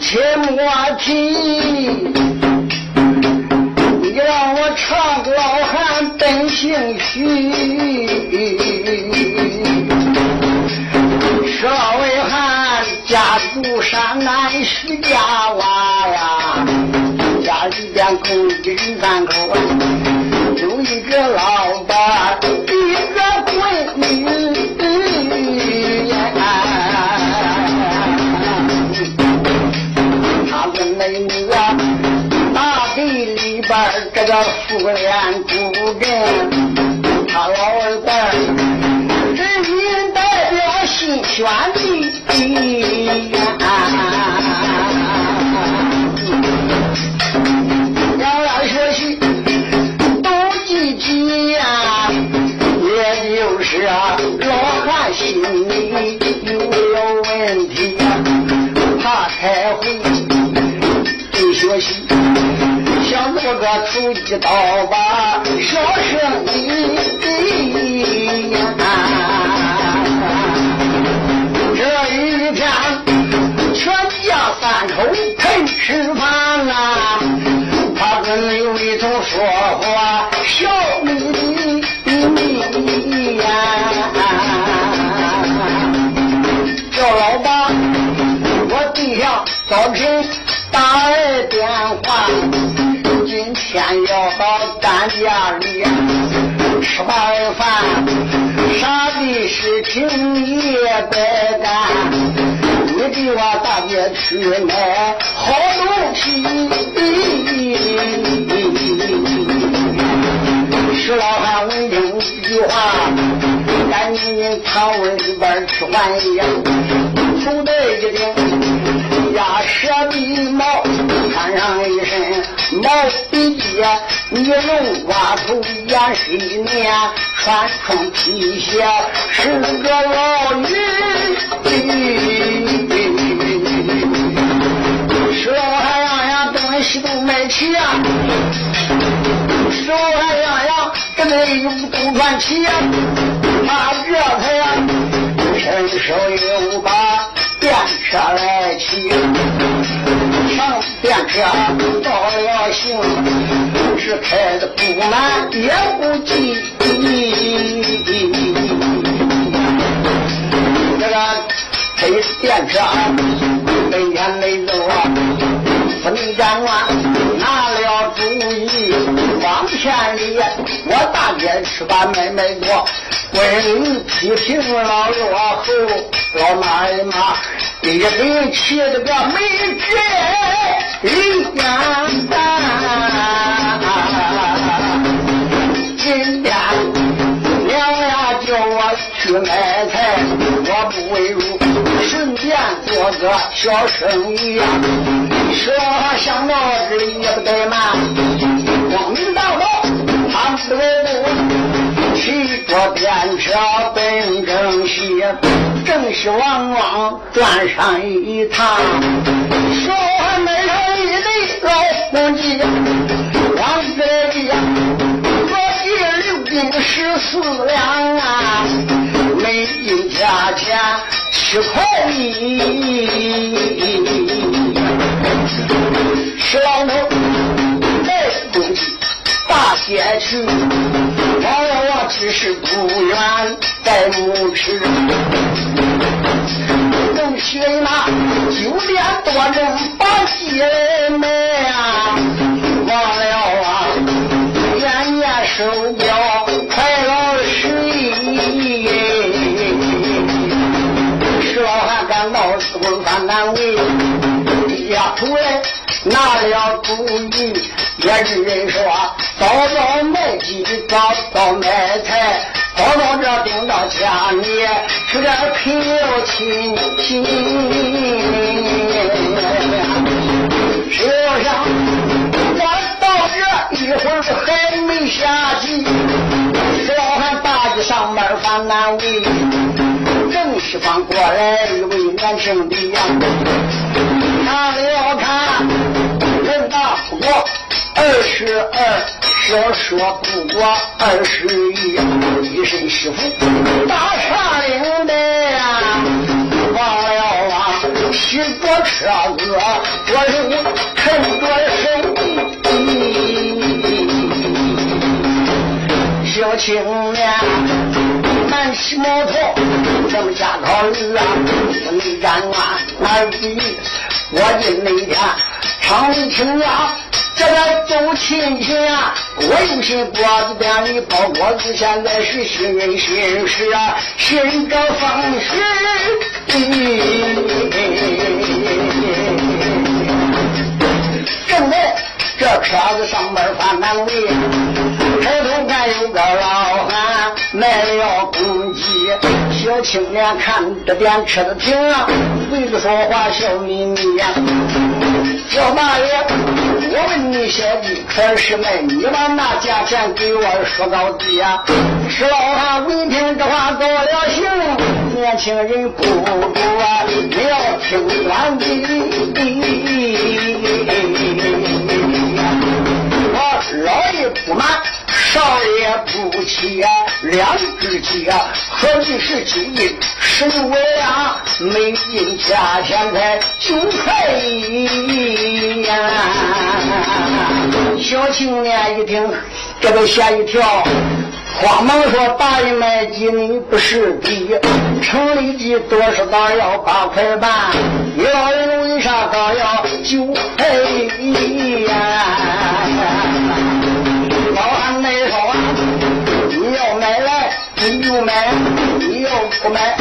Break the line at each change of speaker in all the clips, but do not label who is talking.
切莫提，你让我唱老汉本姓徐，少尉汉家住山南徐家洼呀，家里边共一三口，有一个老伴，这个妇联主人，他老二代人民代表新选刀把小生意呀。这一天，全家三口陪吃饭啊、他跟刘一总说话笑眯眯呀。叫老爸，我弟下早晨打来电话，要到咱家里吃完饭，啥的事情你也别干，你给我大姐去买好东西。石老汉闻听一句话，赶紧堂屋里边吃完呀，头戴一顶鸭舌鼻毛，穿上一身毛笔记，你用挖头掩水面，穿双皮鞋，是个老鱼。石老汉样样东西都买齐呀、石老汉样样这个衣服都穿齐呀、他这才呀伸手又把便车来骑，上便车到了行，是开的不慢也不急。这个推电车每天每周啊，分家官拿了主意，往前里我大姐吃饭妹妹多，闺女批评老落后，老妈呀妈，一人气这个没这样今天娘呀叫我去买菜，我不为入，顺便做个小生意呀。说想到这里也不怠慢，光明大道他不为路，骑着电车奔正西，正西往往转上一趟，说还买上一对老公鸡，往这里呀。六斤十四两啊，每斤价钱七块一。石老头大街去，往我只是不远在牧池。东西那九点多钟把鸡买啊，忘了啊。眼眼手表快了十一，石老汉赶到四棍饭单位，丫头来拿了主意，也是人说早早买鸡，早早买菜，早早这顶到家里吃点品了亲亲。手上我到这一会儿还没下去，石老汉大街上班翻单位，正西方过来一位年轻的呀，看了看，我二十二，少说不过二十一，一身西服大长领的呀，忘了啊，骑着车子，左手抻着手小青年慢骑摩托，这么下考虑啊，没站啊，哪比我进那天长青呀？这个走亲戚啊，我有心国子店里包果子，现在是新人新事啊，新个方式。正在这车子上班犯难为，抬头看有个老汉卖了公鸡，小青年看这边车子停了，围着说话笑眯眯呀，小大爷。我问你小弟，可是卖？你把那价钱给我说到底呀！石老汉闻听这话高了兴，年轻人不不啊，你要听俺的。我老爷不满，少爷不气呀，两只鸡啊，何必是金银十六两？没进价钱才九块呀！小青年一听，这都吓一跳，慌忙说：“大人买鸡，你不是鸡，城里鸡多少大要八块半，你老人为啥倒要九块一呀？”就买，你要不买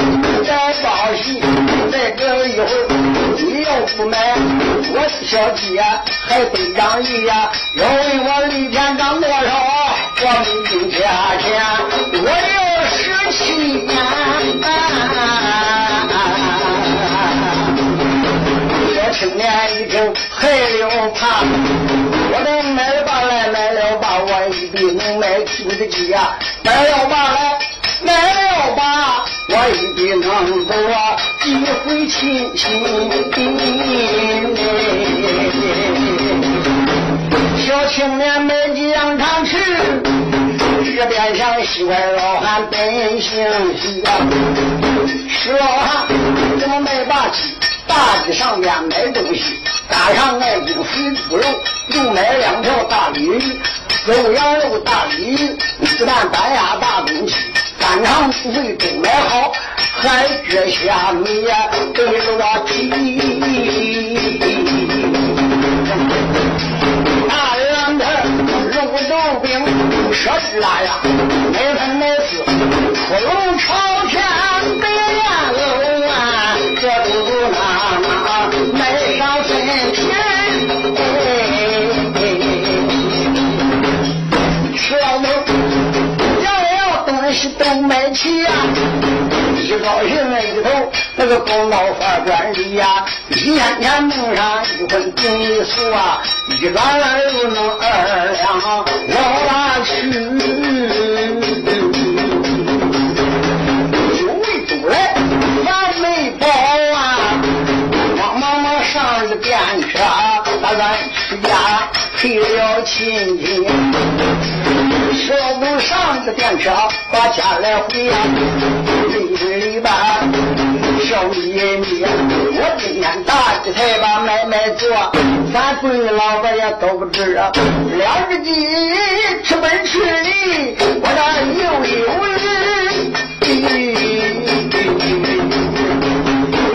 再报喜，再隔一会儿你要不买，我小鸡呀。还得张义呀，要问我一天长多少，我没定价钱，我要十七年。小青年一听害了怕，我能买吧来，买了吧，我一定能买出的鸡呀，买了吧来，来了吧，我一定能走啊，几回亲亲。小青年买几样糖吃，这边上西外老汉奔行去啊！是老汉怎么卖大鸡？大鸡上面买东西，赶上爱猪肥猪肉，又买两条大鲤鱼，肉羊肉大鲤鱼，鸡蛋蛋鸭大东西，肝肠肚肺都买好，还这下米呀，给了皮。肉饼设置大呀，每分每次出龙朝天东西都买齐呀，一高兴一头那个公道饭馆里呀，一天天弄上一份订一数啊。一转二又能二两我拉去？了亲戚。小不上了电车，把家来回呀，累不累吧？小米米，我今天大鸡才把买卖做，咱闺女老婆也都不知啊。两只鸡吃本吃的，我这又有理。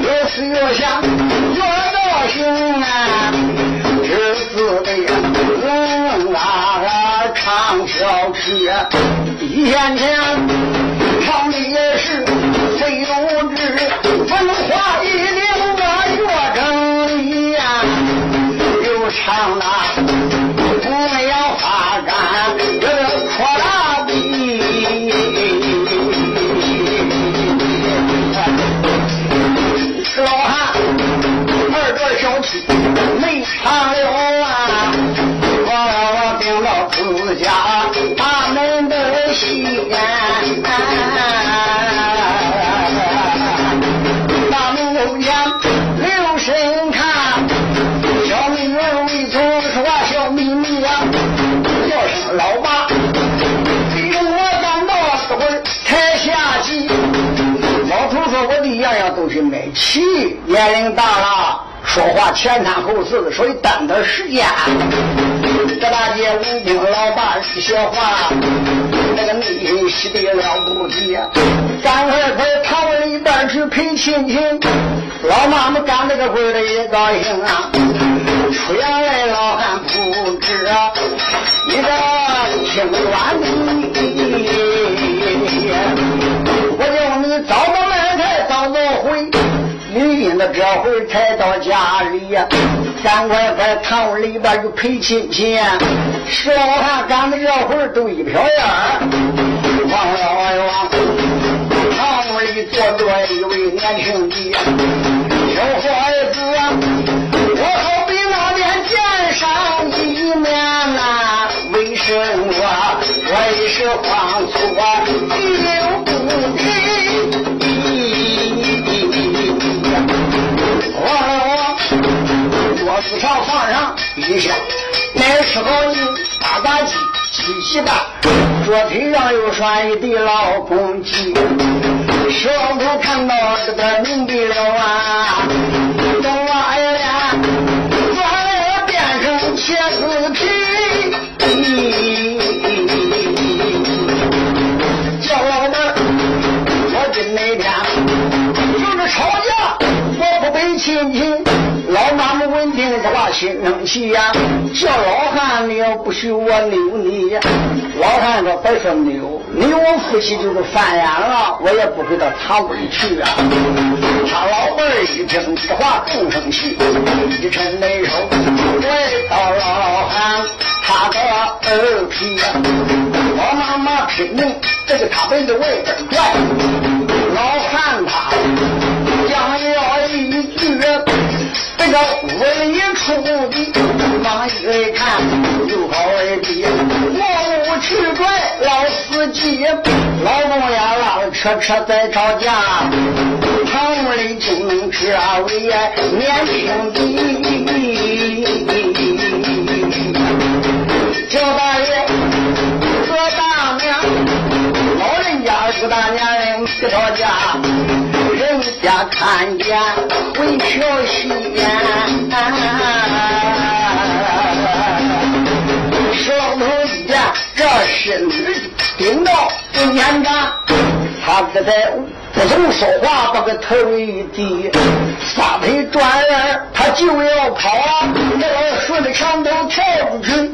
越思越想，小吃，一天天唱的也是非有志。文化一定我越整理呀，又唱了我们要发展这个扩大的。老汉二个小气没唱了啊，我我顶到自家没气，年龄大了，说话前三后四，所以耽搁时间。这大姐吴听老爸一些话，那个内心喜得了不得，赶快快堂里边去陪亲戚。老妈妈干这个活的也高兴啊，出言来老汉不知啊，一个听完的，这会儿才到家里呀，赶快快堂屋里边就陪亲戚。石老汉赶的这会儿都一飘烟望了望一望，堂屋里坐着一位年轻的小伙子，我好比那天见上一面呐，为什么为是慌错桌子上放上一下，那时候你打打鸡，鸡鸡大，桌腿上又拴一对老公鸡，十老头看到这个明白了啊，老妈妈文静的话心生气呀！叫老汉，你要不许我扭你呀，老汉说别说扭，扭我夫妻就是翻眼了，我也不会到堂屋里去啊！他老伴儿一听这话更生气，一伸内手来到老汉他的耳皮，我妈妈拼命这个他被子外边拽，老汉他将要一句。这个屋里出的，往一看，又好二弟，我无去拽老司机，老公呀拉着车车在吵架，堂屋里就能吃啊位年轻的，叫大爷，何大娘，老人家朱大娘人不吵架。家看见回桥西边，手头一见这身子顶到中间长，他这在不曾说话，把个头一低，撒腿转眼他就要跑，这老顺着墙头跳出去。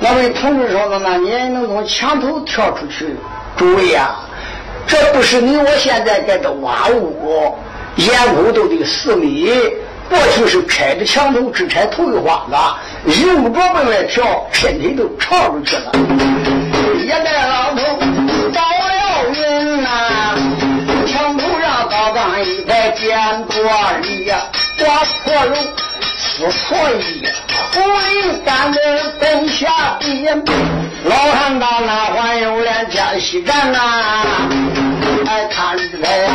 那位同志说的呢？你能从墙头跳出去？诸位呀！这不是你我现在在这挖屋，檐沟都得四米。过去是开着墙头只拆头一花子，用不着往外跳，身体都朝出去了。一代老头倒了云呐，墙头上倒上一块扁锅里呀，刮破肉，撕破衣，胡里干的蹲下边。老汉到那还有脸加西干呐？哎，看这个呀，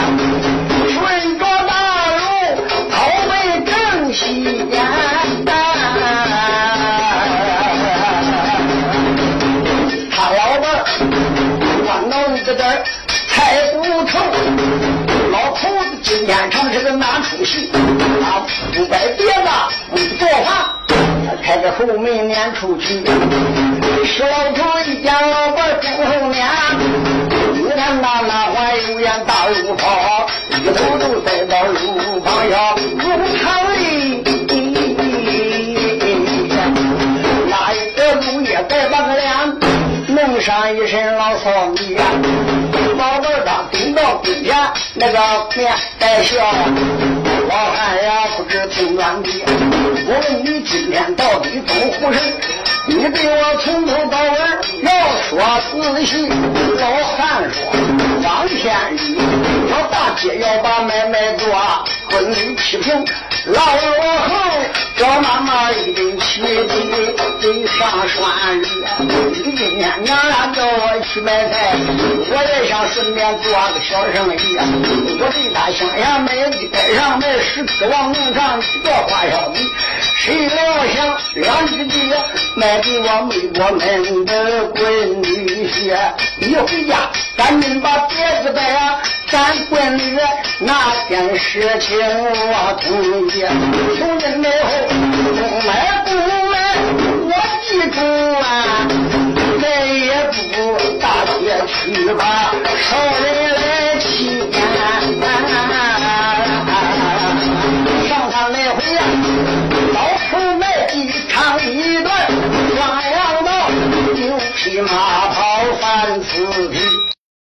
顺着大路，头北正西边，他老伴儿脑子这儿猜不透，老头子今天唱这个哪出息？他不摆别的，后门撵出去。石老头一见老伴儿忠厚撵。你看那那还有眼大路跑，一头就栽到路旁下，路场里。那一个路也带把个脸，弄上一身老糙米呀。老道长顶到跟前，那个面带笑。老汉呀，不知听软的。我问你今天到底怎么回事？你对我从头到尾要说仔细。老汉说：张天宇，他大姐要把买卖做，婚礼批评，老我后叫妈妈一定起地得上栓日。你今天娘俩叫我去买菜，我也想顺便做个小生意。我对他乡下买地带上买十七王农场几个花小米，谁料想两只地卖。给我美国门的闺女婿，一回家赶紧把别子摆啊，咱闺女那件事情我同意，从今以后不买不买，我记住啊，再也不大街去吧，少人来